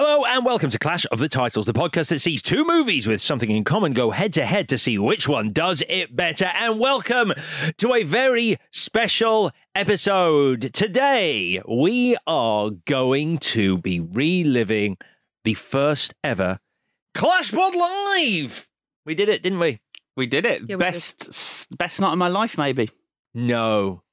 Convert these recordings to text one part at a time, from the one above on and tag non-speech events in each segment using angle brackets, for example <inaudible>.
Hello and welcome to Clash of the Titles, the podcast that sees two movies with something in common go head to head to see which one does it better. And welcome to a very special episode. Today, we are going to be reliving the first ever Clash Pod Live. We did it, didn't we? We did it. Yeah, we best s- best night of my life, maybe. No,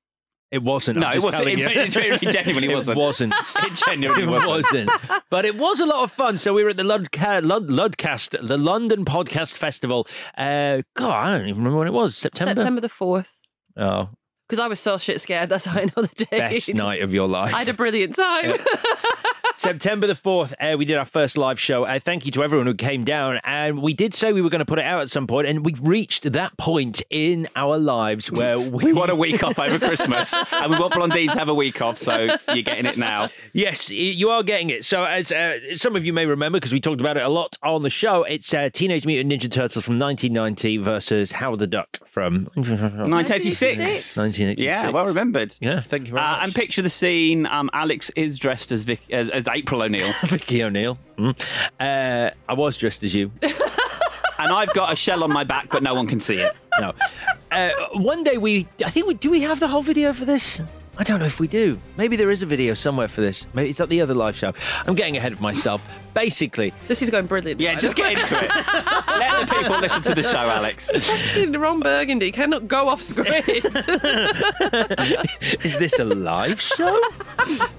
it wasn't. No, I'm it just wasn't. telling It- you. <laughs> <laughs> it genuinely wasn't. It wasn't. It genuinely wasn't. wasn't. But it was a lot of fun. So we were at the Ludca- Lud- Ludcast, the London Podcast Festival. Uh, God, I don't even remember when it was. September. September the 4th. Oh, Because I was so shit scared. That's how I know the date. best night of your life. I had a brilliant <laughs> time. September the 4th, uh, we did our first live show. Uh, thank you to everyone who came down. And we did say we were going to put it out at some point, and we've reached that point in our lives where <laughs> we, We want a week off over Christmas, and we want Blondine to have a week off, so you're getting it now. Yes, you are getting it. So, as uh, some of you may remember, because we talked about it a lot on the show, it's uh, Teenage Mutant Ninja Turtles from 1990 versus Howard the Duck from 1986. 1986. Yeah, well remembered. Yeah, thank you very Uh, much. and picture the scene. Um, Alex is dressed as Vic, as, as April O'Neil, <laughs> Vicky O'Neill. Mm. Uh, I was dressed as you. <laughs> and I've got a shell on my back, but no one can see it. No. Uh, one day we, I think we, do we have the whole video for this? I don't know if we do. Maybe there is a video somewhere for this. Maybe it's at the other live show. I'm getting ahead of myself. Basically, this is going brilliant. Yeah, just get into it. <laughs> Let the people listen to the show, Alex. <laughs> Ron Burgundy cannot go off script. <laughs> is this a live show?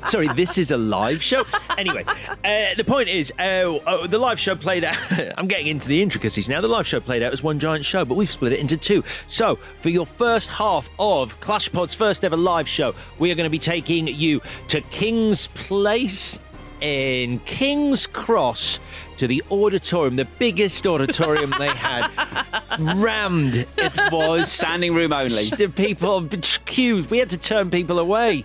Sorry, this is a live show. Anyway, uh, the point is, uh, uh, the live show played out. I'm getting into the intricacies now. The live show played out as one giant show, but we've split it into two. So, for your first half of Clash Pod's first ever live show, we are going to be taking you to King's Place in King's Cross to the auditorium, the biggest auditorium they had. <laughs> Rammed it was. Standing room only. The people queued. We had to turn people away.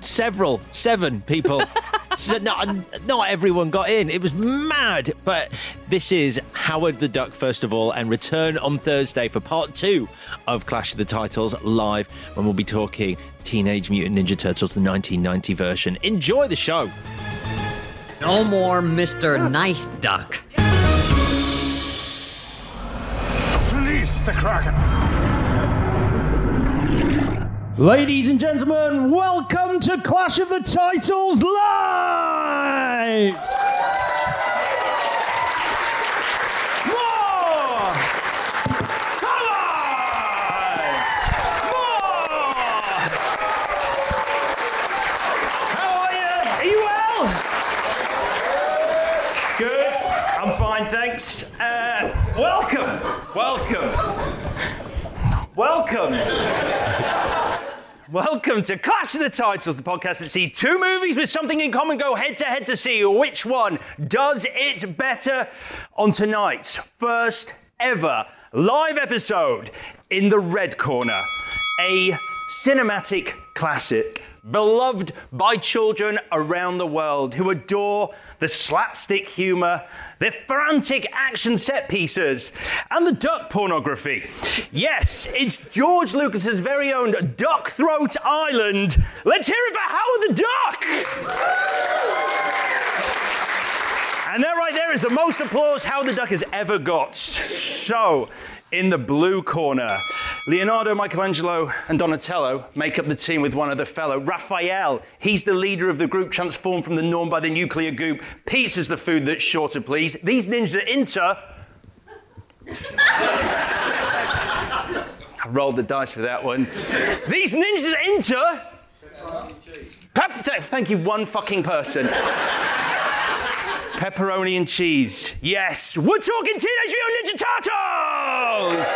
Several, seven people. <laughs> so not, not everyone got in. It was mad. But this is Howard the Duck, first of all, and return on Thursday for part two of Clash of the Titles live when we'll be talking Teenage Mutant Ninja Turtles, the 1990 version. Enjoy the show. No more Mr. Nice Duck. release the Kraken. Ladies and gentlemen, welcome to Clash of the Titles Live! More! Come on! More! How are you? Are you well? Good. I'm fine, thanks. Uh, welcome. Welcome. Welcome. Welcome to Clash of the Titles, the podcast that sees two movies with something in common go head to head to see which one does it better on tonight's first ever live episode in the red corner. A cinematic classic beloved by children around the world who adore the slapstick humour, the frantic action set pieces, and the duck pornography. Yes, it's George Lucas's very own Duck Throat Island. Let's hear it for Howard the Duck! And that right there is the most applause Howard the Duck has ever got. So, in the blue corner, Leonardo, Michelangelo, and Donatello make up the team with one other fellow. Raphael, he's the leader of the group transformed from the norm by the nuclear goop. Pizza's the food that's sure to please. These ninjas are into. <laughs> I rolled the dice for that one. These ninjas are into. Pep- Thank you, one fucking person. Pepperoni and cheese. Yes, we're talking Teenage Mutant Ninja Turtles!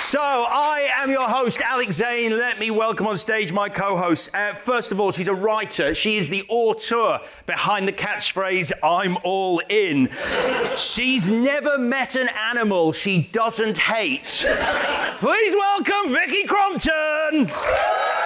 So, I am your host, Alex Zane. Let me welcome on stage my co host. Uh, first of all, she's a writer. She is the auteur behind the catchphrase, I'm all in. She's never met an animal she doesn't hate. Please welcome Vicky Crompton!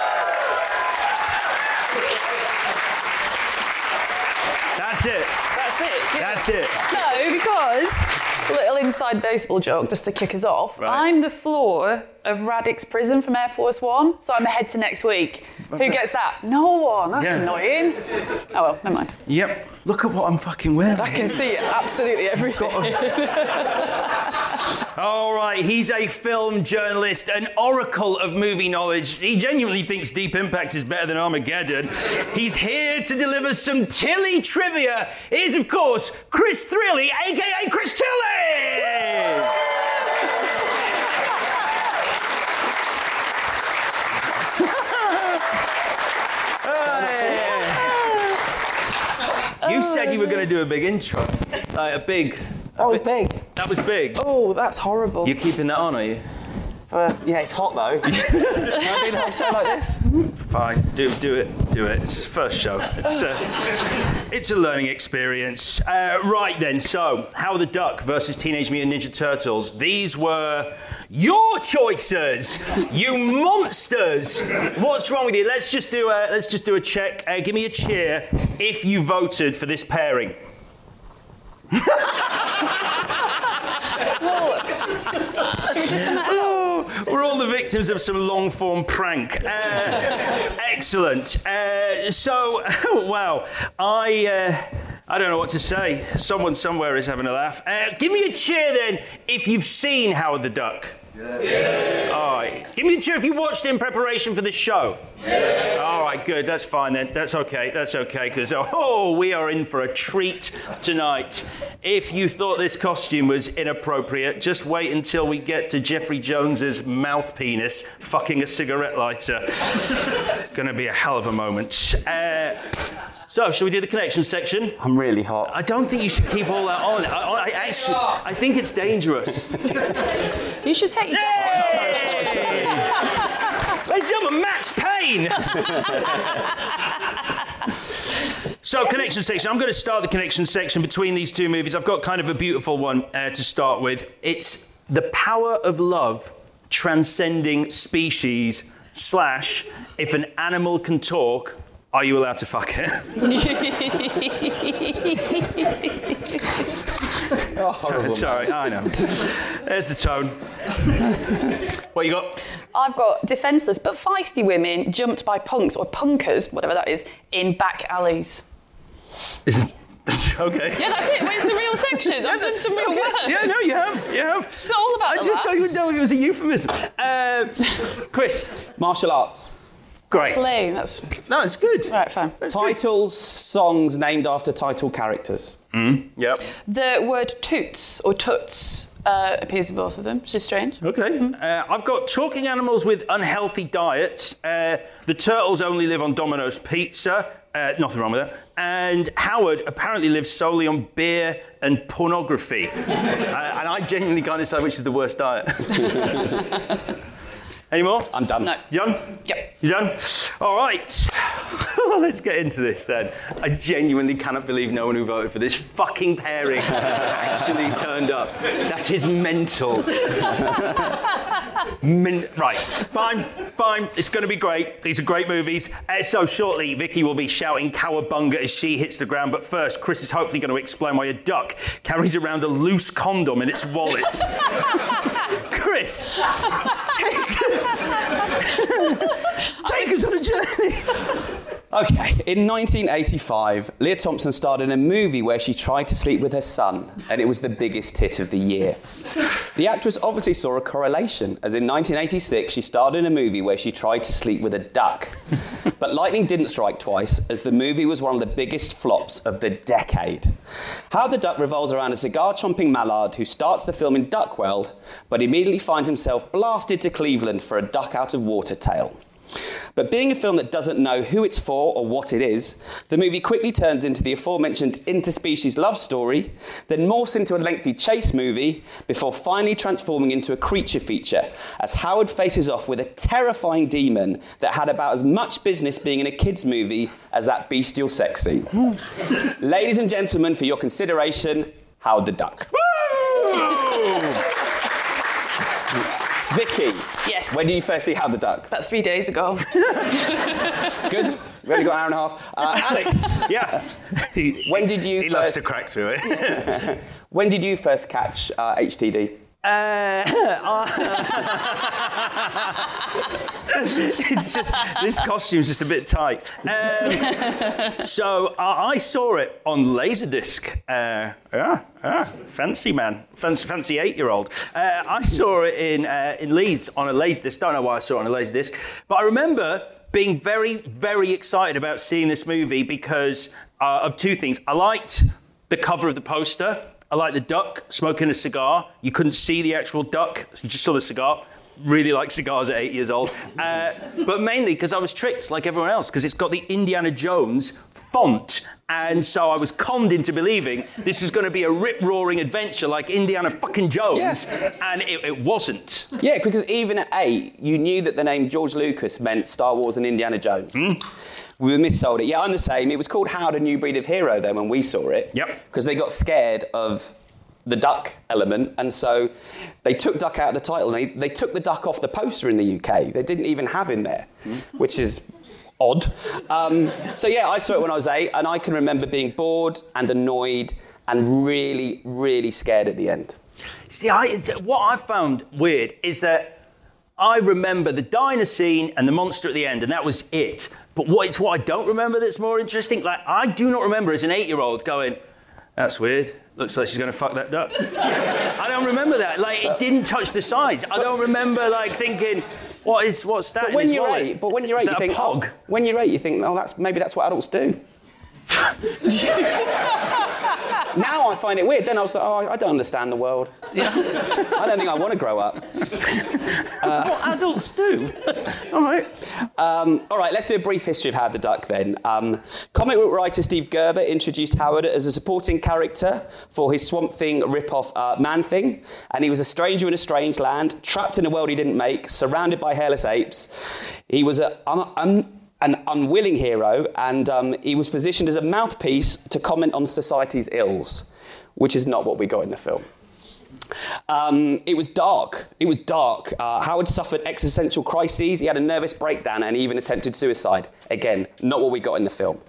That's it. That's it. That's it. No, because a little inside baseball joke just to kick us off. Right. I'm the floor of Radek's Prison from Air Force One, so I'm ahead to next week. Who gets that? No one. That's Yeah. annoying. Oh well, never mind. Yep. Look at what I'm fucking wearing. I can see absolutely everything. <laughs> All right, he's a film journalist, an oracle of movie knowledge. He genuinely thinks Deep Impact is better than Armageddon. He's here to deliver some Tilly trivia. Here's, of course, Chris Thrilly, aka Chris Tilly! You oh, said you were going to do a big intro. Like a big. That oh, was big. That was big. Oh, that's horrible. You're keeping that on, are you? Uh, yeah, it's hot though. <laughs> Can I do the whole show like this? Fine, do do it, do it. It's first show. It's a, it's a learning experience. Uh, right then, so Howard the Duck versus Teenage Mutant Ninja Turtles. These were your choices, you monsters. What's wrong with you? Let's just do a let's just do a check. Uh, give me a cheer if you voted for this pairing. well, should we do something else? We're all the victims of some long form prank. Uh, <laughs> excellent. Uh, so, <laughs> wow, I. Uh, I don't know what to say. Someone somewhere is having a laugh. Uh, give me a cheer then if you've seen Howard the Duck. Yeah. All right. Give me a cheer if you watched in preparation for this show. Yeah. All right, good. That's fine then. That's okay. That's okay because oh, we are in for a treat tonight. If you thought this costume was inappropriate, just wait until we get to Jeffrey Jones's mouth penis fucking a cigarette lighter. <laughs> Gonna be a hell of a moment. Uh, so, shall we do the connection section? I'm really hot. I don't think you should keep all that on. I, I actually, I think it's dangerous. You should take your Hey! Ladies and gentlemen, Max Payne. so, connection section. I'm going to start the connection section between these two movies. I've got kind of a beautiful one uh, to start with. It's the power of love transcending species. Slash, if an animal can talk, are you allowed to fuck it? <laughs> Oh <laughs> sorry, I know. There's the tone. what you got? I've got defenceless but feisty women jumped by punks or punkers, whatever that is, in back alleys. <laughs> okay. Yeah, that's it. Well, it's a real section. I've done some real work. Yeah, no, you have. You have. It's not all about I the just so laughs. you know it was a euphemism. Uh, Chris. Martial arts. Great. That's lame. That's No, it's good. right. Fine. Titles, songs named after title characters. Yep. The word toots or toots uh, appears in both of them, which is strange. Okay. Uh, I've got talking animals with unhealthy diets. Uh, the turtles only live on Domino's pizza. Uh, nothing wrong with that. And Howard apparently lives solely on beer and pornography. <laughs> uh, and I genuinely can't decide which is the worst diet. <laughs> Any more? I'm done. No. You done? Yep. You done? All right. <laughs> Let's get into this then. I genuinely cannot believe no one who voted for this fucking pairing <laughs> actually turned up. That is mental. <laughs> Min- right, fine, fine. It's going to be great. These are great movies. Uh, so shortly, Vicky will be shouting cowabunga as she hits the ground. But first, Chris is hopefully going to explain why a duck carries around a loose condom in its wallet. Chris, take, <laughs> take us on a journey. Okay, in 1985, Lea Thompson starred in a movie where she tried to sleep with her son, and it was the biggest hit of the year. The actress obviously saw a correlation, as in 1986, she starred in a movie where she tried to sleep with a duck. But lightning didn't strike twice, as the movie was one of the biggest flops of the decade. How the Duck revolves around a cigar chomping mallard who starts the film in Duckworld, but immediately finds himself blasted to Cleveland for a duck out of water tale. But being a film that doesn't know who it's for or what it is, the movie quickly turns into the aforementioned interspecies love story, then morphs into a lengthy chase movie, before finally transforming into a creature feature, as Howard faces off with a terrifying demon that had about as much business being in a kids' movie as that bestial sex scene. <laughs> Ladies and gentlemen, for your consideration, Howard the Duck. Vicky. Yes. When did you first see How the Duck? About three days ago. <laughs> Good. We've only got an hour and a half. Uh, Alex. <laughs> yeah. When did you He first... loves to crack through it. <laughs> when did you first catch uh, HTD? Uh, <coughs> <laughs> it's just this costume's just a bit tight. Um, so I, I saw it on Laserdisc. Uh, yeah, yeah, fancy man, fancy, fancy eight-year-old. Uh, I saw it in uh, in Leeds on a Laserdisc. Don't know why I saw it on a Laserdisc, but I remember being very, very excited about seeing this movie because uh, of two things. I liked the cover of the poster. I like the duck smoking a cigar. You couldn't see the actual duck, you just saw the cigar. Really like cigars at eight years old. Uh, but mainly because I was tricked like everyone else, because it's got the Indiana Jones font. And so I was conned into believing this was going to be a rip roaring adventure like Indiana fucking Jones. And it, it wasn't. Yeah, because even at eight, you knew that the name George Lucas meant Star Wars and Indiana Jones. We were missold it. Yeah, I'm the same. It was called Howard a New Breed of Hero then when we saw it. Yep. Because they got scared of the duck element, and so they took duck out of the title. They, they took the duck off the poster in the UK. They didn't even have him there, which is odd. Um, so yeah, I saw it when I was eight, and I can remember being bored and annoyed and really, really scared at the end. See, I, what I found weird is that I remember the diner scene and the monster at the end, and that was it. But what it's what I don't remember that's more interesting. Like I do not remember as an eight-year-old going, "That's weird. Looks like she's going to fuck that duck." I don't remember that. Like it didn't touch the sides. I don't remember like thinking, "What is what's that?" But when you're wallet? eight, but when you're eight, you think, pog. oh, when you're eight, you think, oh, that's maybe that's what adults do. <laughs> now I find it weird. Then I was like, oh, I don't understand the world. I don't think I want to grow up. <laughs> what adults do. all right. Um, all right, let's do a brief history of Howard the Duck then. Um, comic book writer Steve Gerber introduced Howard as a supporting character for his Swamp Thing rip-off uh, Man Thing, and he was a stranger in a strange land, trapped in a world he didn't make, surrounded by hairless apes. He was a, un- un- an unwilling hero, and um, he was positioned as a mouthpiece to comment on society's ills, which is not what we got in the film. Um, it was dark. It was dark. Uh, Howard suffered existential crises. He had a nervous breakdown and he even attempted suicide. Again, not what we got in the film.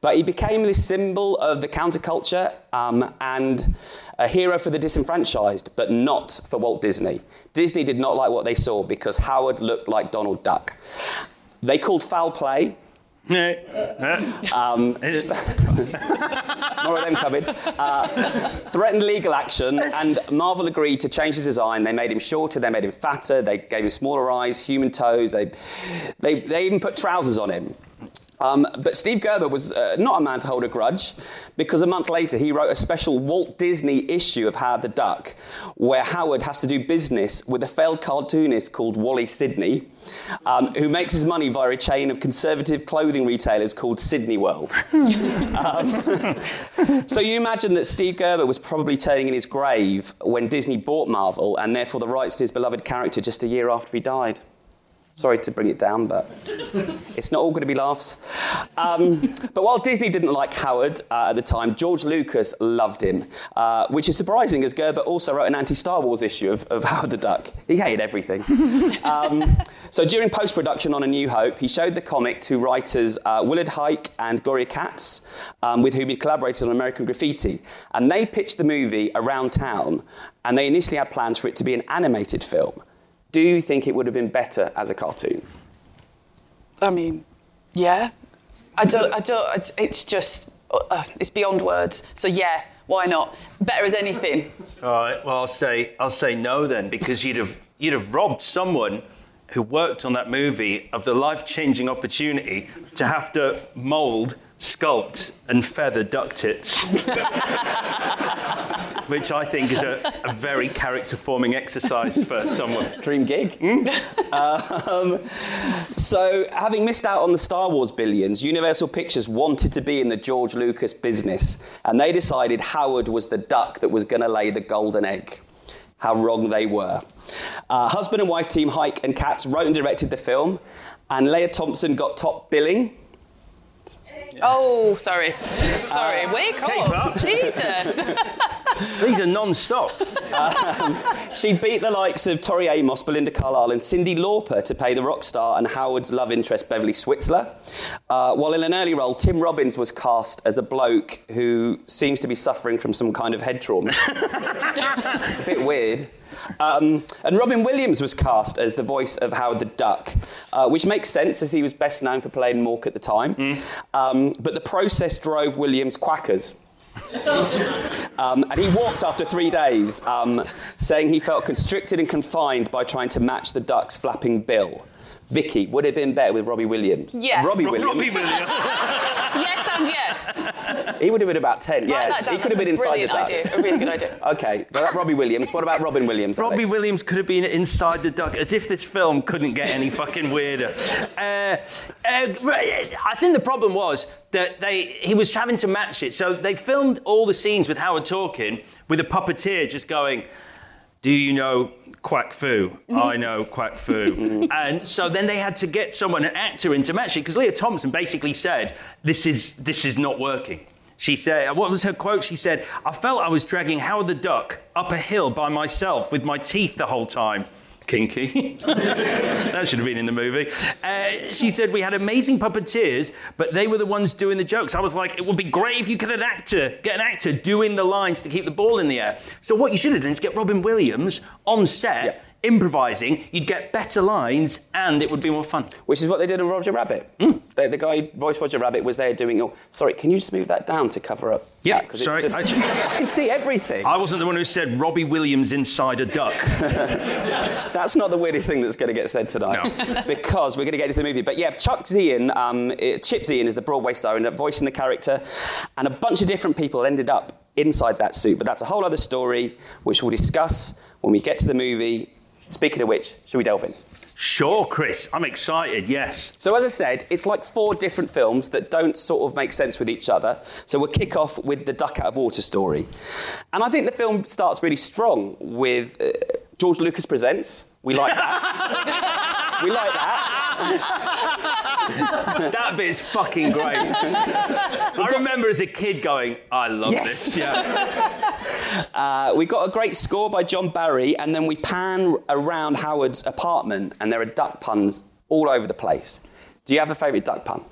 But he became this symbol of the counterculture um, and a hero for the disenfranchised, but not for Walt Disney. Disney did not like what they saw because Howard looked like Donald Duck. They called foul play. Um, <laughs> more of them coming. Uh, threatened legal action, and Marvel agreed to change his design. They made him shorter, they made him fatter, they gave him smaller eyes, human toes. They, they, they even put trousers on him. Um, but Steve Gerber was uh, not a man to hold a grudge because a month later he wrote a special Walt Disney issue of Howard the Duck where Howard has to do business with a failed cartoonist called Wally Sidney um, who makes his money via a chain of conservative clothing retailers called Sydney World. <laughs> Um, <laughs> so you imagine that Steve Gerber was probably turning in his grave when Disney bought Marvel and therefore the rights to his beloved character just a year after he died. Sorry to bring it down, but it's not all going to be laughs. Um, but while Disney didn't like Howard uh, at the time, George Lucas loved him, uh, which is surprising as Gerber also wrote an anti-Star Wars issue of, of Howard the Duck. He hated everything. <laughs> um, so during post-production on A New Hope, he showed the comic to writers uh, Willard Huyck and Gloria Katz, um, with whom he collaborated on American Graffiti, and they pitched the movie around town, and they initially had plans for it to be an animated film. Do you think it would have been better as a cartoon? I mean, yeah. I don't. I don't. I- It's just. Uh, it's beyond words. So yeah, why not? Better as anything. All right. Well, I'll say I'll say no then, because you'd have you'd have robbed someone who worked on that movie of the life-changing opportunity to have to mould, sculpt, and feather duck tits. <laughs> Which I think is a, a very character-forming exercise for someone. Dream gig. Um, so, having missed out on the Star Wars billions, Universal Pictures wanted to be in the George Lucas business, and they decided Howard was the duck that was going to lay the golden egg. How wrong they were. Uh, husband and wife team Huyck and Katz wrote and directed the film, and Lea Thompson got top billing. Oh, sorry. <laughs> Sorry. Wake up. Jesus. <laughs> These are non-stop. Um, she beat the likes of Tori Amos, Belinda Carlisle, and Cyndi Lauper to play the rock star and Howard's love interest, Beverly Switzler. Uh, while in an early role, Tim Robbins was cast as a bloke who seems to be suffering from some kind of head trauma. <laughs> it's a bit weird. Um, and Robin Williams was cast as the voice of Howard the Duck, uh, which makes sense as he was best known for playing Mork at the time. Um, but the process drove Williams quackers. <laughs> Um, and he walked after three days, um, saying he felt constricted and confined by trying to match the duck's flapping bill. Vicky, would it have been better with Robbie Williams? Yes. Robbie Ro- Williams. Robbie Williams. <laughs> yes and yes. He would have been about 10, Write yeah. that down. He could have been inside the brilliant duck. idea. A really good idea. <laughs> Okay, well, that Robbie Williams. What about Robin Williams? Robbie Alex? Williams could have been inside the duck, as if this film couldn't get any fucking weirder. Uh, uh, I think the problem was that they he was having to match it, so they filmed all the scenes with Howard talking with a puppeteer just going, "Do you know Quack Fu? I mm-hmm. know Quack Fu." <laughs> and so then they had to get someone, an actor, in to match it because Lea Thompson basically said, "This is this is not working." She said, what was her quote? She said, I felt I was dragging Howard the Duck up a hill by myself with my teeth the whole time. Kinky. <laughs> that should have been in the movie. Uh, she said, We had amazing puppeteers, but they were the ones doing the jokes. I was like, It would be great if you could an actor, get an actor doing the lines to keep the ball in the air. So, what you should have done is get Robin Williams on set. Improvising, you'd get better lines and it would be more fun. Which is what they did in Roger Rabbit. The, the guy who voiced Roger Rabbit was there doing. Oh, sorry, can you just move that down to cover up? Yeah, because sorry, It's just, I- <laughs> I can see everything. I wasn't the one who said Robbie Williams inside a duck. <laughs> That's not the weirdest thing that's going to get said tonight. <laughs> because we're going to get into the movie. But yeah, Chuck Zien, um, Chip Zien is the Broadway star and voicing the character, and a bunch of different people ended up inside that suit. But that's a whole other story, which we'll discuss when we get to the movie. Speaking of which, should we delve in? Sure, Chris. I'm excited, yes. So, as I said, it's like four different films that don't sort of make sense with each other. So, we'll kick off with the Duck Out of Water story. And I think the film starts really strong with uh, George Lucas Presents. We like that. <laughs> we like that. that bit's fucking great. <laughs> I remember as a kid going, I love Yes. this. <laughs> Yeah. Uh, we got a great score by John Barry, and then we pan around Howard's apartment, and there are duck puns all over the place. Do you have a favourite duck pun?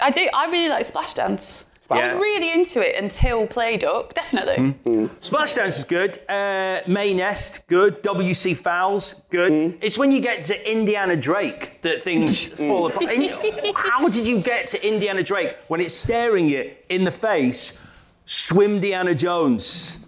I do. I really like Splashdance. I Yeah. was really into it until Play Duck, definitely. Hmm. Hmm. Splashdance is good. Uh, May Nest, good. W.C. Fowles, good. Hmm. It's when you get to Indiana Drake that things <laughs> fall apart. And How did you get to Indiana Drake when it's staring you in the face? Swim Deanna Jones.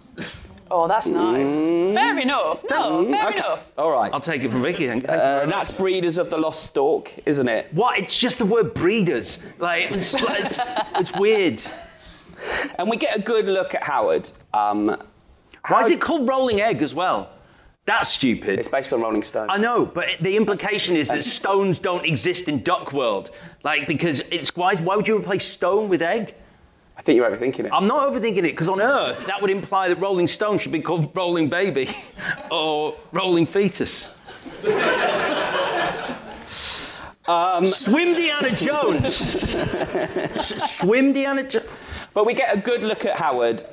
Oh, that's nice. Fair enough. No, fair okay. enough. All right. I'll take it from Vicky then. Uh, that's Breeders of the Lost Stork, isn't it? What? It's just the word breeders. Like, it's, it's, it's weird. And we get a good look at Howard. Um, Why is it called rolling egg as well? That's stupid. It's based on Rolling Stone. I know, but the implication is that stones don't exist in duck world. Like, because it's why, why would you replace stone with egg? I think you're overthinking it. I'm not overthinking it because on Earth that would imply that Rolling Stone should be called Rolling Baby <laughs> or Rolling Fetus. Um, Swim Deanna Jones. <laughs> Swim Deanna Jones. But we get a good look at Howard.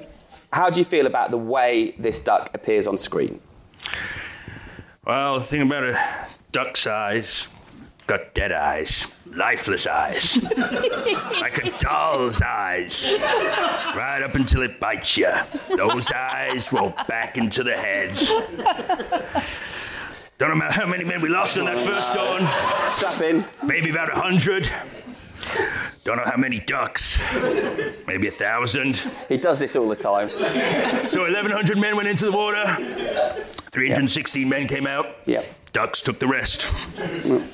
How do you feel about the way this duck appears on screen? Well, the thing about a duck's eyes, got dead eyes, lifeless eyes, <laughs> like a doll's eyes, right up until it bites you. Those eyes roll back into the head. Don't know how many men we lost on that first dawn. Strap in. Maybe about a hundred. Don't know how many ducks. Maybe a thousand. He does this all the time. So 1,100 men went into the water. 316 men came out. Yeah. Ducks took the rest. Mm.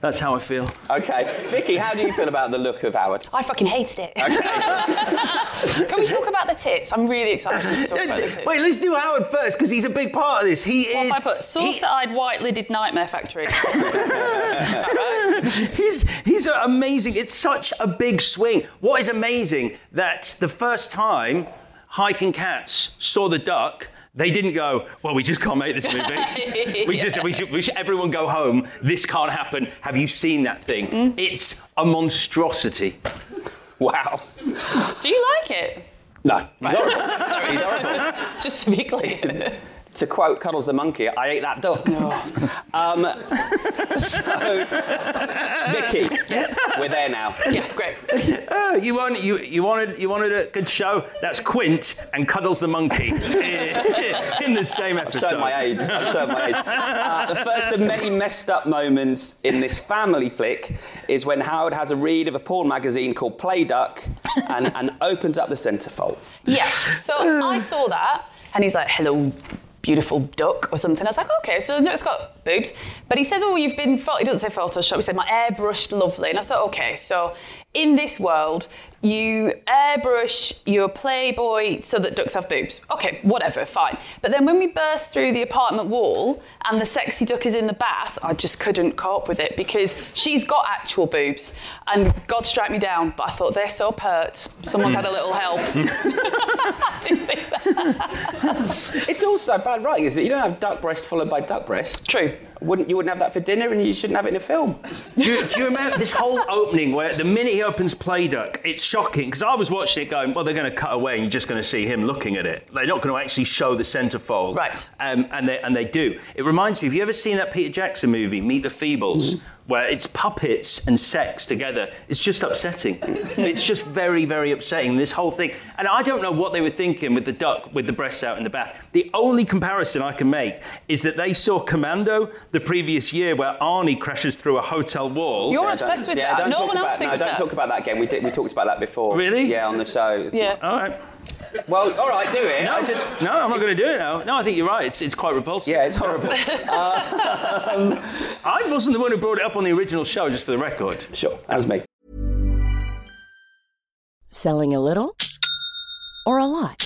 That's how I feel. Okay. Vicky, how do you feel about the look of Howard? I fucking hated it. <laughs> Can we talk about the tits? I'm really excited to talk about the tits. Wait, let's do Howard first because he's a big part of this. He is. What is. if I put saucer-eyed, white-lidded nightmare factory? <laughs> he's he's amazing. It's such a big swing. What is amazing that the first time Huyck and Katz saw the duck. They didn't go, well, we just can't make this movie. <laughs> we just, we should, we should, everyone go home. This can't happen. Have you seen that thing? Mm. It's a monstrosity. Wow. Do you like it? No. He's <laughs> horrible. Sorry. He's horrible. Just to be clear. <laughs> To quote Cuddles the monkey, I ate that duck. Um, so, Vicky, we're there now. Yeah, great. Uh, you, want, you, you, wanted, you wanted a good show? That's Quint and Cuddles the monkey <laughs> in the same I'm episode. showing my age. I'm showing my age. Uh, the first of many messed up moments in this family flick is when Howard has a read of a porn magazine called Play Duck and, and opens up the centrefold. Yeah. So I saw that, and he's like, "Hello, beautiful duck," or something. I was like, "Okay, so it's got boobs." But he says, "Oh, you've been, he doesn't say Photoshop. He said, "My airbrushed lovely," and I thought, "Okay, so in this world, you airbrush your Playboy so that ducks have boobs. Okay, whatever, fine." But then when we burst through the apartment wall and the sexy duck is in the bath, I just couldn't cope with it because she's got actual boobs, and God strike me down. But I thought they're so pert. Someone's had a little help. <laughs> <laughs> It's also bad writing, isn't it? You don't have duck breast followed by duck breast. True. Wouldn't you wouldn't have that for dinner, and you shouldn't have it in a film. do, you, do you remember this whole opening where the minute he opens Play Duck, it's shocking because I was watching it going, well, they're going to cut away and you're just going to see him looking at it. They're not going to actually show the centerfold. Right. Um, and, they, and they do. It reminds me, have you ever seen that Peter Jackson movie, Meet the Feebles? Where it's puppets and sex together. It's just upsetting. it's just very, very upsetting, this whole thing. And I don't know what they were thinking with the duck with the breasts out in the bath. The only comparison I can make is that they saw Commando the previous year where Arnie crashes through a hotel wall. You're Yeah, obsessed don't- with yeah, that. No talk one else about, thinks no, don't that. talk about that again. We, did, we talked about that before. Really? Yeah, on the show. It's- Yeah. All right. Well, all right, do it. No, I just. no, I'm not going to do it now. No, I think you're right. It's, it's quite repulsive. Yeah, it's horrible. <laughs> Uh, <laughs> I wasn't the one who brought it up on the original show, just for the record. Sure, that was me. Selling a little or a lot?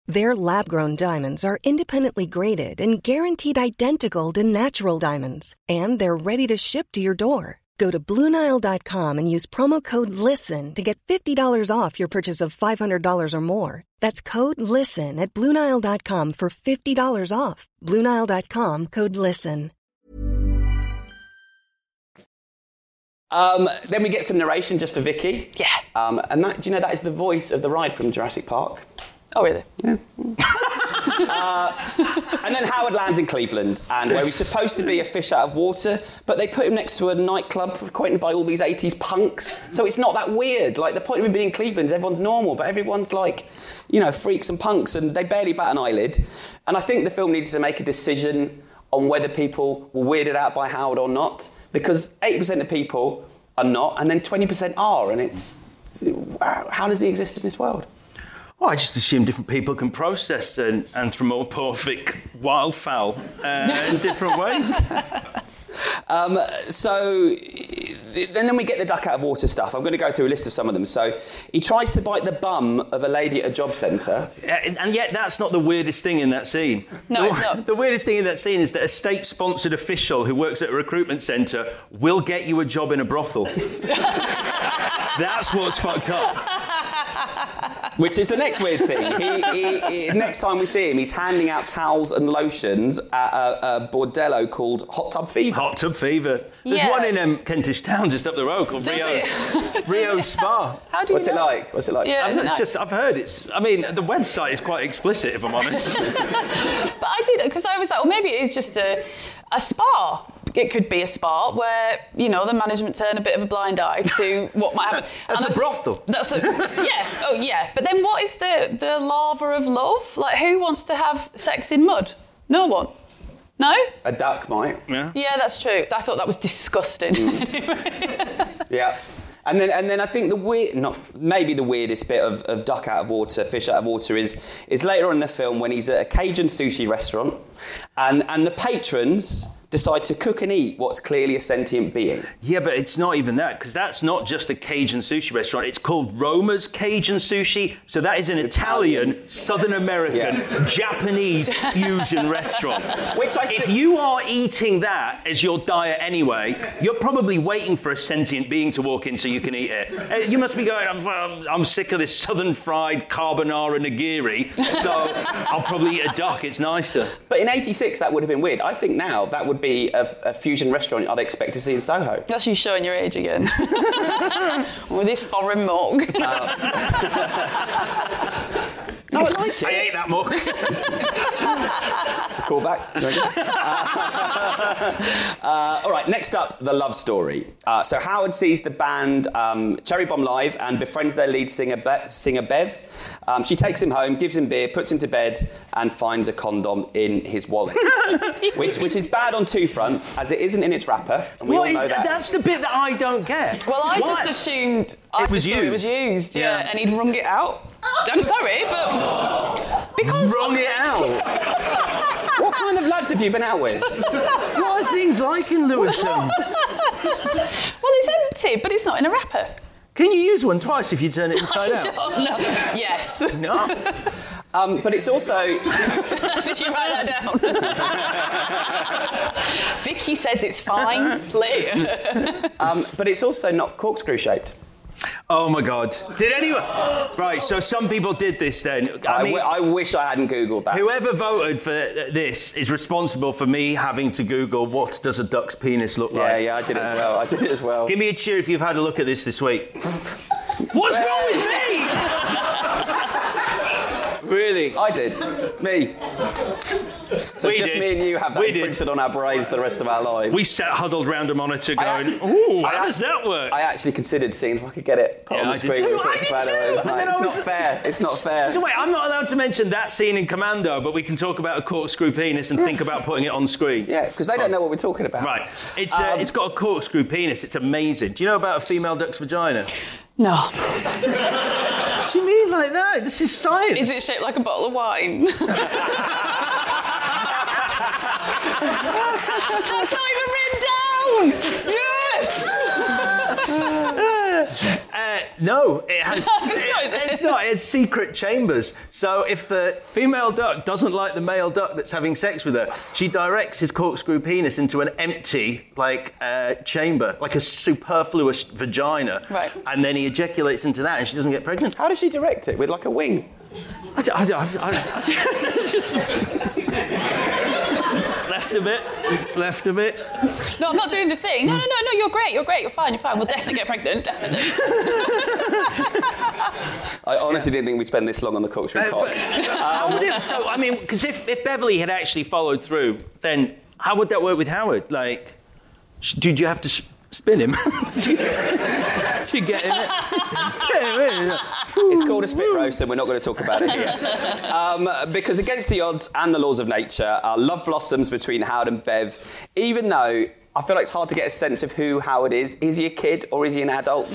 Their lab grown diamonds are independently graded and guaranteed identical to natural diamonds, and they're ready to ship to your door. Go to BlueNile.com and use promo code LISTEN to get $50 off your purchase of $500 or more. That's code LISTEN at BlueNile.com for $50 off. BlueNile.com code LISTEN. Um, then we get some narration just for Vicky. Yeah. Um, and that, do you know that is the voice of the ride from Jurassic Park? Oh, really? Yeah. <laughs> uh, and then Howard lands in Cleveland, and where he's supposed to be a fish out of water, but they put him next to a nightclub frequented by all these 80s punks. So it's not that weird. Like, the point of him being in Cleveland is everyone's normal, but everyone's like, you know, freaks and punks, and they barely bat an eyelid. And I think the film needs to make a decision on whether people were weirded out by Howard or not, because 80% of people are not, and then 20% are, and it's. How does he exist in this world? Well, I just assume different people can process an anthropomorphic wildfowl uh, in different ways. <laughs> Um, so then, then we get the duck out of water stuff. I'm going to go through a list of some of them. So he tries to bite the bum of a lady at a job centre. Uh, and yet, that's not the weirdest thing in that scene. No, the, it's not. The weirdest thing in that scene is that a state-sponsored official who works at a recruitment centre will get you a job in a brothel. <laughs> that's what's fucked up. Which is the next weird thing. He, he, he- next time we see him, he's handing out towels and lotions at a, a bordello called Hot Tub Fever. Hot Tub Fever. There's Yeah. one in um, Kentish Town just up the road called Does Rio, it? <laughs> Rio Spa. How do you What's it like? What's it like? Yeah, I've, nice? just, I've heard it's. I mean, the website is quite explicit, if I'm honest. <laughs> But I did because I was like, well, maybe it is just a, a spa. It could be a spa where you know the management turn a bit of a blind eye to <laughs> what might happen. That's And a I- brothel. That's a <laughs> yeah. Oh yeah. But then what is the the lava of love? Like who wants to have sex in mud? No one. No? A duck might. Yeah. Yeah, that's true. I thought that was disgusting. Mm. <laughs> Yeah. And then, and then I think the weird, not maybe the weirdest bit of, of duck out of water, fish out of water is is later on in the film when he's at a Cajun sushi restaurant, and and the patrons decide to cook and eat what's clearly a sentient being. Yeah, but it's not even that, because that's not just a Cajun sushi restaurant. It's called Roma's Cajun Sushi. So that is an Italian, Southern American, <laughs> Japanese fusion restaurant. Which I if you are eating that as your diet anyway, you're probably waiting for a sentient being to walk in so you can eat it. Uh, You must be going, I'm, I'm, I'm sick of this Southern fried carbonara nigiri, so <laughs> I'll probably eat a duck. It's nicer. But in '86, that would have been weird. I think now that would be a, a fusion restaurant I'd expect to see in Soho. That's you showing your age again. <laughs> With this foreign mug. Uh, <laughs> no, I like I ate that muck. <laughs> Call back. <laughs> uh, all right, next up, the love story. Uh, so Howard sees the band um, Cherry Bomb live and befriends their lead singer, Be- singer Bev. Um, she takes him home, gives him beer, puts him to bed, and finds a condom in his wallet, <laughs> which, which is bad on two fronts, as it isn't in its wrapper, and we What all know is- that. that's the bit that I don't get. Well, I Why? just assumed I It was just thought it was used. used, yeah, Yeah. and he'd wrung it out. I'm sorry, but because Wrong it out. <laughs> What kind of lads have you been out with? <laughs> what are things like in Lewisham? <laughs> well, it's empty, but it's not in a wrapper. Can you use one twice if you turn it inside out? Oh, no. Yes. No. Um, but it's also Did you write that down? Vicky says it's fine. Later. um, but it's also not corkscrew shaped. Oh my God! Did anyone? Right. So some people did this then. I, I, mean, w- I wish I hadn't googled that. whoever voted for this is responsible for me having to Google what does a duck's penis look Yeah, like. yeah, yeah, I did it as Uh, well. I did it as well. <laughs> Give me a cheer if you've had a look at this this week. What's wrong with me? Really? I did. Me. So We just did. me and you have that We did. imprinted on our brains the rest of our lives. We sat huddled round a monitor going, ac- "Ooh, I how does that work?" I actually considered seeing if I could get it put Yeah, on I the did screen. too. We I did about it. too. Mate, And then It's I not was- fair. It's not fair. So wait, I'm not allowed to mention that scene in Commando, but we can talk about a corkscrew penis and think about putting it on screen. Yeah, because they don't know what we're talking about. Right. It's uh, it's got a corkscrew penis. It's amazing. Do you know about a female duck's vagina? no. <laughs> do you mean like that? This is science. Is it shaped like a bottle of wine? <laughs> <laughs> <laughs> That's not even written down. Yes. Uh, no, it has. It's not, it? It's not. It's secret chambers. So if the female duck doesn't like the male duck that's having sex with her, she directs his corkscrew penis into an empty, like, uh, chamber, like a superfluous vagina. Right. And then he ejaculates into that, and she doesn't get pregnant. How does she direct it? With like a wing? I, d- I d- I- I- I- just left a bit, left a bit. No, I'm not doing the thing. No, no, no, no. You're great. You're great. You're fine. You're fine. We'll definitely get pregnant. Definitely. <laughs> I honestly didn't think we'd spend this long on the corkscrew uh, cock. How would it, so, I mean, because if, if Beverly had actually followed through, then how would that work with Howard? Like, sh- did you have to sp- spin him <laughs> to get in. Spin <laughs> him? It's called a spit roast, and we're not going to talk about it here. <laughs> Um, because against the odds and the laws of nature, uh, love blossoms between Howard and Bev, even though. I feel like it's hard to get a sense of who Howard is. Is he a kid or is he an adult?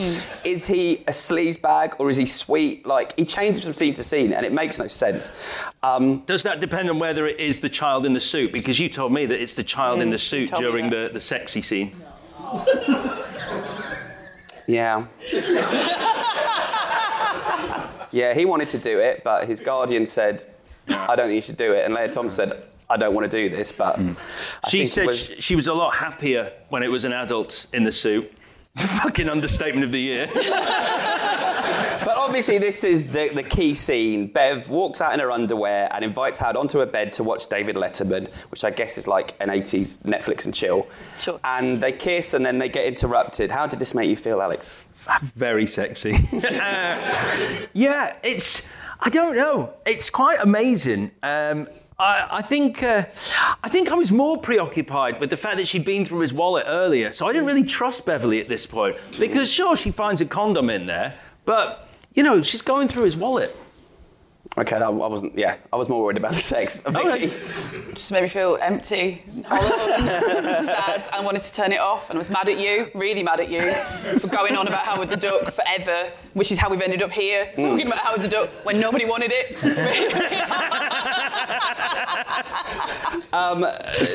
Is he a sleaze bag or is he sweet? Like, he changes from scene to scene and it makes no sense. Um, Does that depend on whether it is the child in the suit? Because you told me that it's the child in Mm, the suit during the, the sexy scene. yeah. <laughs> yeah, he wanted to do it, but his guardian said, I don't think you should do it. And Lea Thompson said, I don't want to do this, but. I She said was- she was a lot happier when it was an adult in the suit. <laughs> Fucking understatement of the year. <laughs> But obviously, this is the, the key scene. Bev walks out in her underwear and invites Howard onto her bed to watch David Letterman, which I guess is like an 80s Netflix and chill. Sure. And they kiss and then they get interrupted. How did this make you feel, Alex? Very sexy. <laughs> Uh, yeah, it's. I don't know. It's quite amazing. Um, I, I think. Uh, I think I was more preoccupied with the fact that she'd been through his wallet earlier, so I didn't really trust Beverly at this point because sure she finds a condom in there, but you know she's going through his wallet. Okay, that, I wasn't. Yeah, I was more worried about the sex. <laughs> Vicky? Just made me feel empty, hollow, <laughs> and sad, and wanted to turn it off. And I was mad at you, really mad at you, for going on about Howard the Duck forever, which is how we've ended up here, Mm. talking about Howard the Duck when nobody wanted it. <laughs> Um,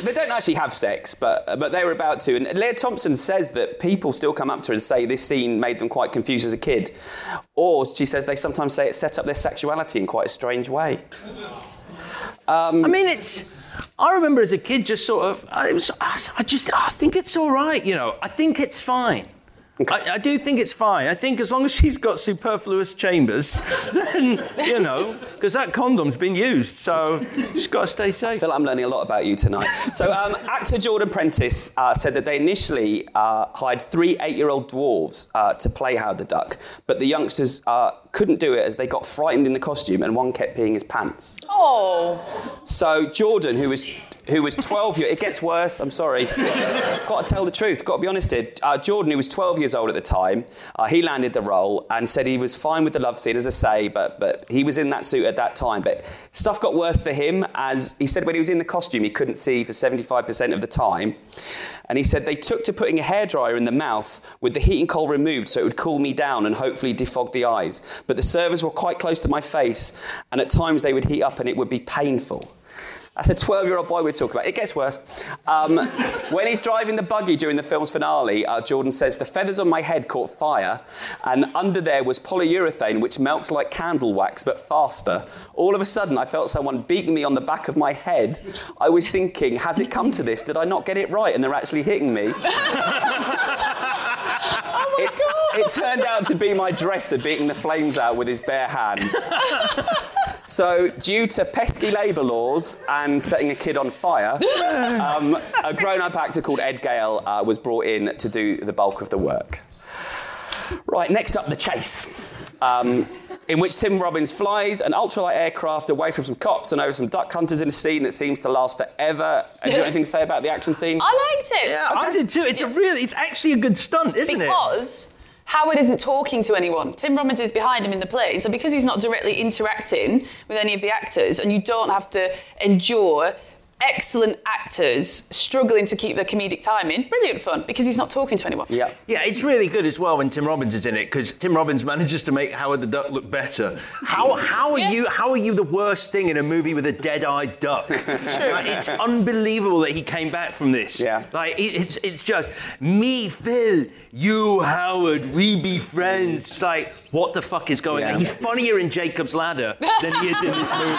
they don't actually have sex, but but they were about to. And Lea Thompson says that people still come up to her and say this scene made them quite confused as a kid, or she says they sometimes say it set up their sexuality in quite a strange way. Um, I mean, it's. I remember as a kid just sort of. I was. I just. I think it's all right. You know. I think it's fine. I, I do think it's fine. I think as long as she's got superfluous chambers, <laughs> then you know, because that condom's been used, so she's got to stay safe. I feel like I'm learning a lot about you tonight. So, um, actor Jordan Prentice uh, said that they initially uh, hired three eight-year-old dwarves uh, to play Howard the Duck, but the youngsters uh, couldn't do it as they got frightened in the costume, and one kept peeing his pants. oh, So Jordan, who was who was 12 years, it gets worse. I'm sorry. got to tell the truth. Got to be honest here. Uh, Jordan, who was 12 years old at the time, uh, he landed the role and said he was fine with the love scene, as I say, but but he was in that suit at that time. But stuff got worse for him, as he said when he was in the costume, he couldn't see for 75% of the time. And he said they took to putting a hairdryer in the mouth with the heating coal removed so it would cool me down and hopefully defog the eyes. But the servos were quite close to my face, and at times they would heat up and it would be painful. That's a 12 year old boy we're talking about. It gets worse. Um, <laughs> when he's driving the buggy during the film's finale, uh, Jordan says, The feathers on my head caught fire, and under there was polyurethane, which melts like candle wax, but faster. All of a sudden, I felt someone beating me on the back of my head. I was thinking, Has it come to this? Did I not get it right? And they're actually hitting me. <laughs> it, it turned out to be my dresser beating the flames out with his bare hands. <laughs> So, due to pesky labour laws and setting a kid on fire, um, a grown up actor called Ed Gale uh, was brought in to do the bulk of the work. Right, next up, The Chase. Um, in which Tim Robbins flies an ultralight aircraft away from some cops and over some duck hunters in a scene that seems to last forever. Have you got anything to say about the action scene? I liked it. Yeah, I did too. It's a really, it's actually a good stunt, isn't it? because Howard isn't talking to anyone. Tim Robbins is behind him in the plane, so because he's not directly interacting with any of the actors, and you don't have to endure excellent actors struggling to keep their comedic timing. Brilliant fun because he's not talking to anyone. Yeah. Yeah, it's really good as well when Tim Robbins is in it because Tim Robbins manages to make Howard the Duck look better. How <laughs> how are you how are you the worst thing in a movie with a dead-eyed duck? <laughs> Like, it's unbelievable that he came back from this. Yeah. Like it's it's just me, Phil, you, Howard, we be friends. It's like what the fuck is going Yeah. on? He's funnier in Jacob's Ladder than he is in this <laughs> movie.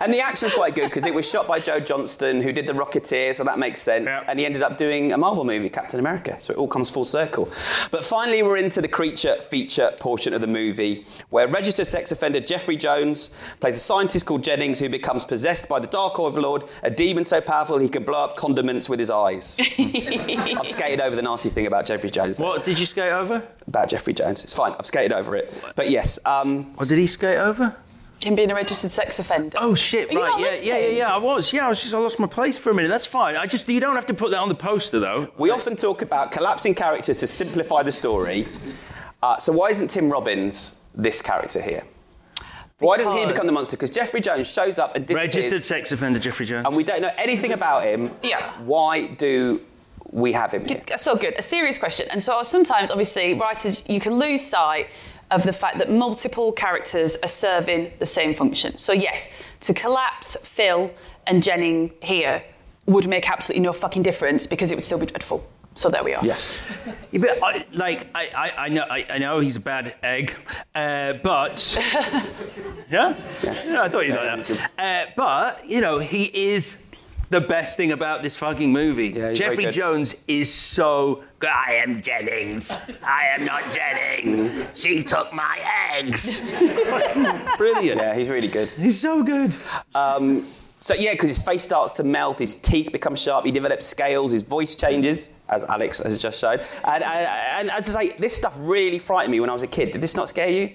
And the action's quite good because it was shot by Joe Johnston, who did The Rocketeer, so that makes sense. And he ended up doing a Marvel movie, Captain America, so it all comes full circle. But finally, we're into the creature feature portion of the movie, where registered sex offender Jeffrey Jones plays a scientist called Jennings who becomes possessed by the Dark Overlord, a demon so powerful he can blow up condiments with his eyes. <laughs> I've skated over the nasty thing about Jeffrey Jones. What did you skate over? About Jeffrey Jones. It's fine, I've skated over it. But yes. Um, what did he skate over? Him being a registered sex offender. Oh shit! Are right, not yeah, yeah, yeah, listening? yeah. I was. Yeah, I was just. I lost my place for a minute. That's fine. I just. You don't have to put that on the poster though. We often talk about collapsing characters to simplify the story. Uh, so why isn't Tim Robbins this character here? Why doesn't he become the monster? Because Jeffrey Jones shows up and disappears, Registered sex offender Jeffrey Jones. and we don't know anything about him. Yeah. Why do we have him here? So good, a serious question. And so sometimes, obviously, writers, you can lose sight of the fact that multiple characters are serving the same function. So, yes, to collapse Phil and Jennings here would make absolutely no fucking difference because it would still be dreadful. So there we are. Yes. Yeah, but I, like I, I, I know I, I know he's a bad egg, uh, but <laughs> yeah? yeah, I thought you'd like that. Uh, but you know he is the best thing about this fucking movie. he's very Jeffrey good. Jones is so. good. I am Jennings. I am not Jennings. She took my eggs. Fucking <laughs> Brilliant. Yeah, he's really good. He's so good. Um, so yeah, because his face starts to melt, his teeth become sharp, he develops scales, his voice changes, as Alex has just showed. And, and, and as I say, this stuff really frightened me when I was a kid. Did this not scare you?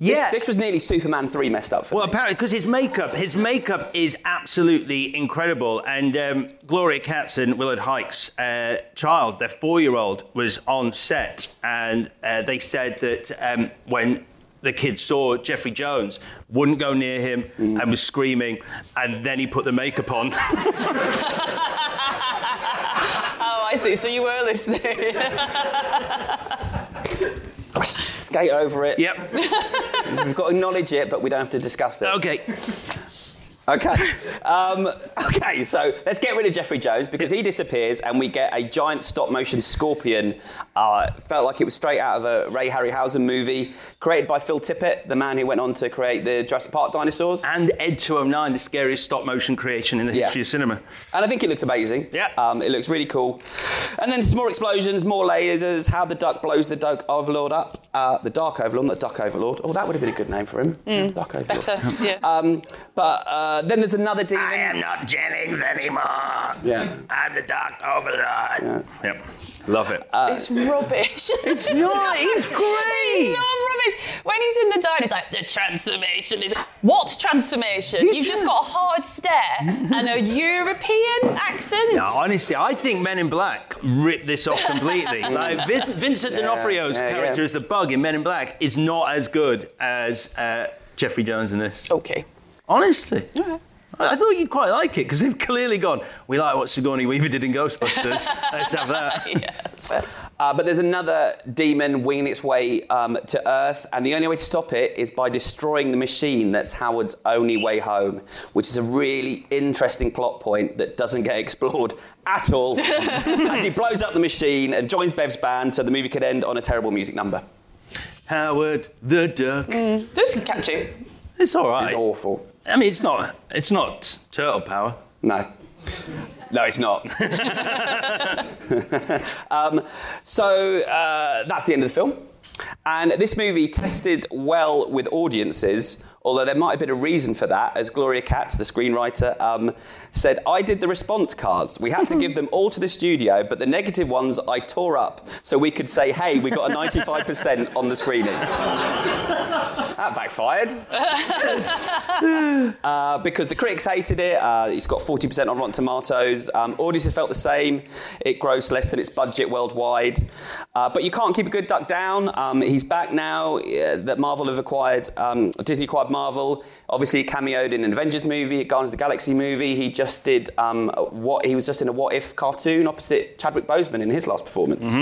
This, Yeah. this was nearly Superman 3 messed up for Well, me. apparently, because his makeup, his makeup is absolutely incredible. And um, Gloria Katz and Willard Huyck's uh, child, their four-year-old, was on set, and uh, they said that um, when the kid saw Jeffrey Jones, wouldn't go near him and was screaming, and then he put the makeup on. <laughs> Oh, I see. So you were listening. <laughs> Skate over it. Yep. <laughs> We've got to acknowledge it, but we don't have to discuss it. okay. Okay. Um, okay, so let's get rid of Jeffrey Jones because he disappears and we get a giant stop motion scorpion. Uh, felt like it was straight out of a Ray Harryhausen movie, created by Phil Tippett, the man who went on to create the Jurassic Park dinosaurs. And Ed 209, the scariest stop motion creation in the Yeah. history of cinema. And I think it looks amazing. Yeah. Um, it looks really cool. And then some more explosions, more lasers, how the duck blows the duck Overlord up. Uh, the Dark Overlord, not Duck Overlord. Oh, that would have been a good name for him. Duck Overlord. Better, yeah. Um, but uh, then there's another demon. I am not Jennings anymore. Yeah. I'm the Dark Overlord. Yep. Love it. it's rubbish. <laughs> It's not. <laughs> It's great. It's so rubbish. When he's in the diner, he's like, the transformation is. What transformation? You've just got a hard stare and a European accent. No, honestly, I think Men in Black ripped this off completely. <laughs> like Vin- Vincent D'Onofrio's yeah, character yeah. as the bug in Men in Black is not as good as uh, Jeffrey Jones in this. Okay. Honestly. I I thought you'd quite like it because they've clearly gone. We like what Sigourney Weaver did in Ghostbusters. <laughs> Let's have that. <laughs> yeah, that's fair. Uh, but there's another demon winging its way um, to Earth, and the only way to stop it is by destroying the machine that's Howard's only way home, which is a really interesting plot point that doesn't get explored at all. <laughs> as he blows up the machine and joins Bev's band, so the movie could end on a terrible music number. Howard the Duck. This can catch you. It's all right. It's awful. I mean, it's not. It's not turtle power. No. No, it's not. <laughs> um, so uh, that's the end of the film. And this movie tested well with audiences, although there might have been a reason for that, as Gloria Katz, the screenwriter, um, said, I did the response cards. We had to give them all to the studio, but the negative ones I tore up so we could say, hey, we got a 95% on the screenings. that backfired. <laughs> uh, because the critics hated it. Uh, it's got 40% on Rotten Tomatoes. Um, audiences felt the same. It grossed less than its budget worldwide. Uh, but you can't keep a good duck down. Um, he's back now uh, that Marvel have acquired, um, Disney acquired Marvel. Obviously, he cameoed in an Avengers movie, a Guardians of the Galaxy movie. He just did um, what he was just in a What If cartoon opposite Chadwick Boseman in his last performance.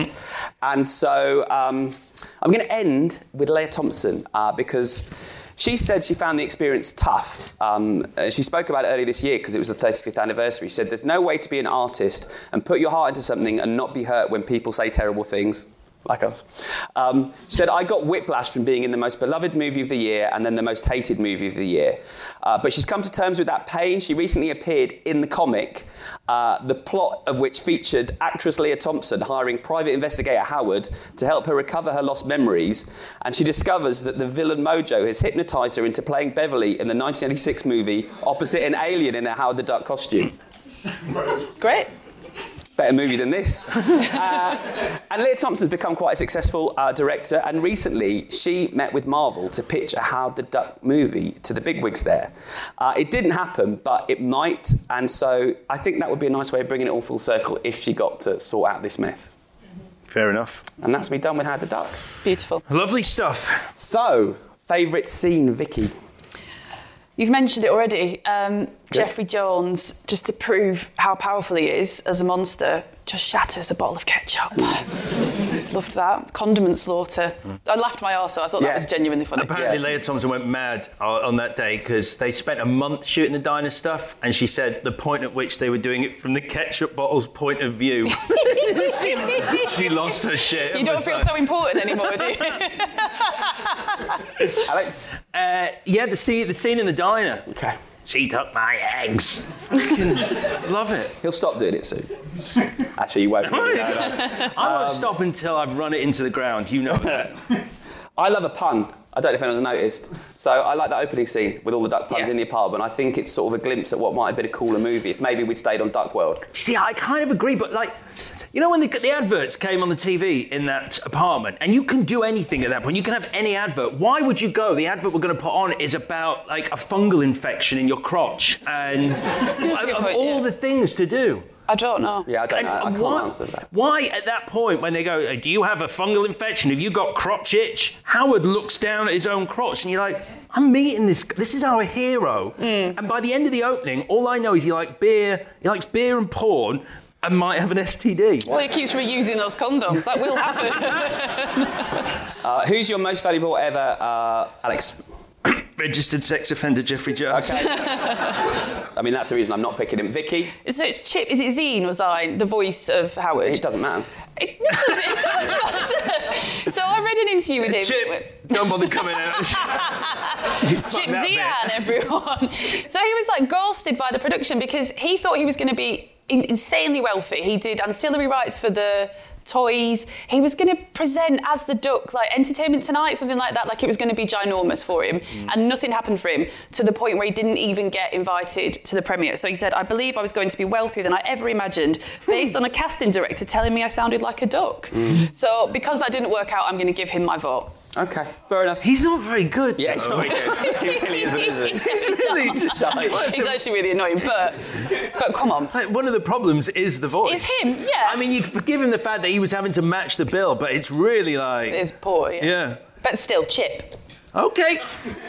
And so um, I'm going to end with Lea Thompson uh, because she said she found the experience tough. Um, uh, she spoke about it earlier this year because it was the 35th anniversary. She said, There's no way to be an artist and put your heart into something and not be hurt when people say terrible things. Like us. Um, said, I got whiplash from being in the most beloved movie of the year and then the most hated movie of the year. Uh, but she's come to terms with that pain. She recently appeared in the comic, uh, the plot of which featured actress Lea Thompson hiring private investigator Howard to help her recover her lost memories. And she discovers that the villain Mojo has hypnotized her into playing Beverly in the 1986 movie opposite an alien in a Howard the Duck costume. Great. Better movie than this. <laughs> uh, and Lea Thompson's become quite a successful uh, director, and recently she met with Marvel to pitch a Howard the Duck movie to the bigwigs there. Uh, it didn't happen, but it might, and so I think that would be a nice way of bringing it all full circle if she got to sort out this mess. Fair enough. And that's me done with Howard the Duck. Beautiful. Lovely stuff. So, favourite scene, Vicky? You've mentioned it already. Um, Jeffrey Jones, just to prove how powerful he is as a monster, just shatters a bottle of ketchup. <laughs> Loved that. Condiment slaughter. I laughed my arse off. I thought that was genuinely funny. Apparently, Lea Thompson went mad on on that day because they spent a month shooting the diner stuff, and she said the point at which they were doing it from the ketchup bottle's point of view. <laughs> she lost her shit. You don't feel like- so important anymore, do you? <laughs> <laughs> Alex? Uh, yeah, the scene, the scene in the diner. Okay. She took my eggs. <laughs> Love it. He'll stop doing it soon. Actually, he won't. No. I won't stop until I've run it into the ground. You know that. <laughs> I love a pun. I don't know if anyone's noticed. So I like that opening scene with all the duck puns in the apartment. I think it's sort of a glimpse at what might have been a cooler movie if maybe we'd stayed on Duckworld. See, I kind of agree, but like, you know, when the, the adverts came on the TV in that apartment, and you can do anything at that point, you can have any advert. Why would you go? The advert we're going to put on is about like a fungal infection in your crotch, and <laughs> of, of all the things to do. I don't know. Yeah, I don't And know. I can't why, answer that. Why, at that point, when they go, "Uh, "Do you have a fungal infection? Have you got crotch itch?" Howard looks down at his own crotch, and you're like, "I'm meeting this. This is our hero." And by the end of the opening, all I know is he likes beer. He likes beer and porn, and might have an STD. Well, he keeps reusing those condoms. That will happen. <laughs> <laughs> Uh, who's your most valuable ever, uh, Alex? <coughs> Registered sex offender Jeffrey Jones. <laughs> I mean, that's the reason I'm not picking him. Vicky? so it's Chip. Is it Zien? Was I the voice of Howard? It doesn't matter. It does, it does matter. So I read an interview with him. Chip, don't bother coming out. Chip that bit. Zien, everyone. So he was like ghosted by the production because he thought he was going to be in- insanely wealthy. He did ancillary rights for the toys. He was going to present as the duck, like Entertainment Tonight, something like that. Like it was going to be ginormous for him. Mm. And nothing happened for him to the point where he didn't even get invited to the premiere. So he said, I believe I was going to be wealthier than I ever imagined hmm. based on a casting director telling me I sounded like a duck. Hmm. So because that didn't work out, I'm going to give him my vote. Okay, fair enough. He's not very good. Yeah, he's not very good. <laughs> He really isn't, is he? <laughs> He's not. Really He's actually really annoying, but but come on. Like, one of the problems is the voice. It's him, yeah. I mean, you forgive him the fact that he was having to match the bill, but it's really like. It's poor, yeah. Yeah. But still, Chip. Okay.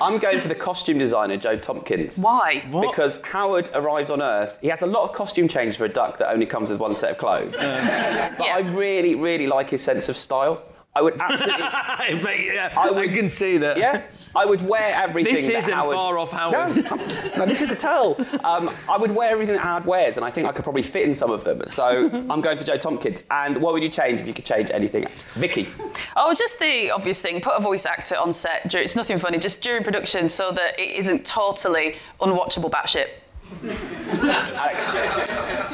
I'm going for the costume designer, Joe Tompkins. Why? Because Howard arrives on Earth. He has a lot of costume change for a duck that only comes with one set of clothes. but I really, really like his sense of style. I would absolutely. <laughs> But, yeah, I I, would- can see that. Yeah, I would wear everything. This that isn't Howard... far off Howard. <laughs> No, no, this is a tell. Um, I would wear everything that Howard wears, and I think I could probably fit in some of them. So I'm going for Joe Tompkins. And what would you change if you could change anything? Vicky. Oh, just the obvious thing. Put a voice actor on set. dur- It's nothing funny. Just during production, so that it isn't totally unwatchable batshit. Alex.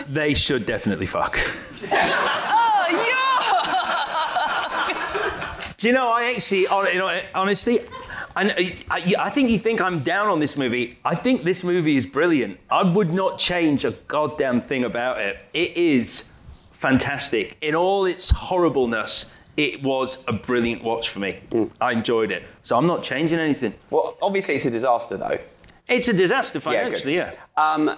They should definitely fuck. Oh, Do you know, I actually, hon- you know, honestly, and uh, I, I, I think you think I'm down on this movie. I think this movie is brilliant. I would not change a goddamn thing about it. It is fantastic in all its horribleness. it was a brilliant watch for me. Mm. I enjoyed it. So I'm not changing anything. Well, obviously it's a disaster though. It's a disaster Yeah, good. financially, yeah. Um, <laughs>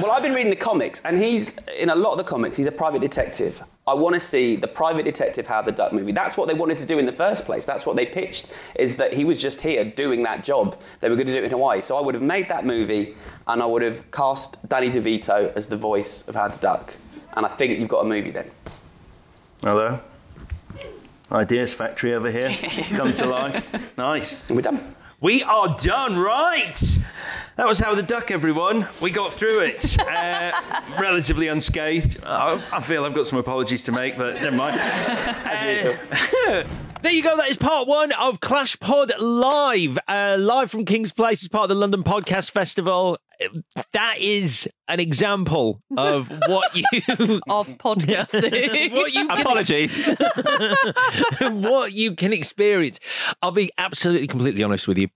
well, I've been reading the comics, and he's in a lot of the comics. He's a private detective. I want to see the private detective Howard the Duck movie. That's what they wanted to do in the first place. That's what they pitched. Is that he was just here doing that job. They were going to do it in Hawaii. So I would have made that movie, and I would have cast Danny DeVito as the voice of Howard the Duck. And I think you've got a movie then. Hello. Ideas Factory over here. <laughs> Come to life. Nice. We're done. We are done, right? That was How the Duck, everyone. We got through it uh, <laughs> relatively unscathed. I, I feel I've got some apologies to make, but never mind. Uh, <laughs> There you go. That is part one of Clash Pod Live, uh, live from King's Place as part of the London Podcast Festival. That is an example of what you <laughs> of podcasting. <laughs> what you can- Apologies. <laughs> what you can experience. I'll be absolutely completely honest with you.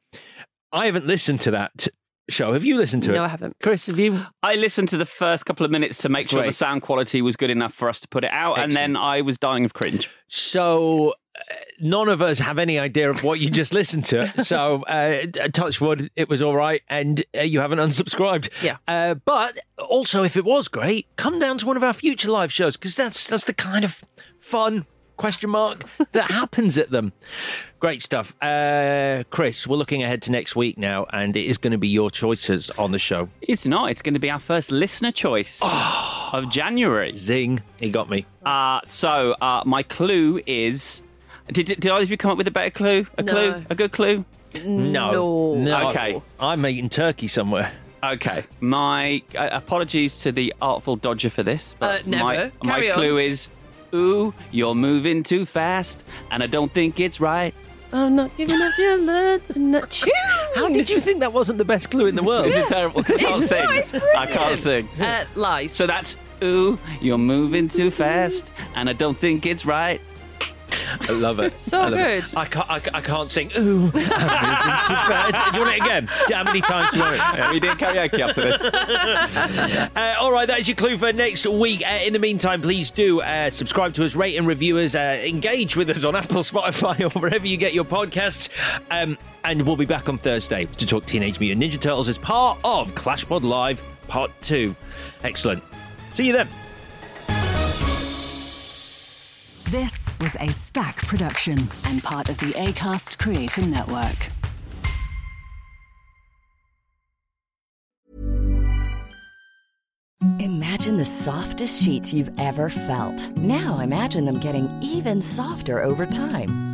I haven't listened to that show. Have you listened to it? No, I haven't. Chris, have you? I listened to the first couple of minutes to make sure the sound quality was good enough for us to put it out, and then I was dying of cringe. So none of us have any idea of what you just listened to. <laughs> So uh, touch wood, it was all right, and uh, you haven't unsubscribed. Yeah. Uh, but also, if it was great, come down to one of our future live shows because that's that's the kind of fun question mark <laughs> that happens at them. Great stuff, uh, Chris. We're looking ahead to next week now, and it is going to be your choices on the show. It's not. It's going to be our first listener choice of January. Zing! He got me. Uh, so uh, my clue is. Did, did either of you come up with a better clue? A No. clue? A good clue? No, no. Okay. I'm eating turkey somewhere. Okay. My uh, apologies to the artful dodger for this. But Uh, never. My, my Carry on. clue is, ooh, you're moving too fast, and I don't think it's right. I'm not giving up your love tonight. <laughs> Tune. How did you think that wasn't the best clue in the <laughs> world? Is it terrible? I can't It's sing. not, it's I can't sing. Uh, lies. So that's ooh, you're moving too fast, and I don't think it's right. I love it. So I love it. good. I can't. I, I can't sing. Ooh, <laughs> I'm moving too fast. Do you want it again? How many times do you want it? Yeah, we did karaoke after this. <laughs> Uh, all right, that is your clue for next week. Uh, in the meantime, please do uh, subscribe to us, rate and review us, uh, engage with us on Apple, Spotify, <laughs> or wherever you get your podcasts. Um, and we'll be back on Thursday to talk Teenage Mutant Ninja Turtles as part of Clash Pod Live Part 2. Excellent. See you then. This was a Stack production and part of the ACAST Creator Network. Imagine the softest sheets you've ever felt. Now imagine them getting even softer over time.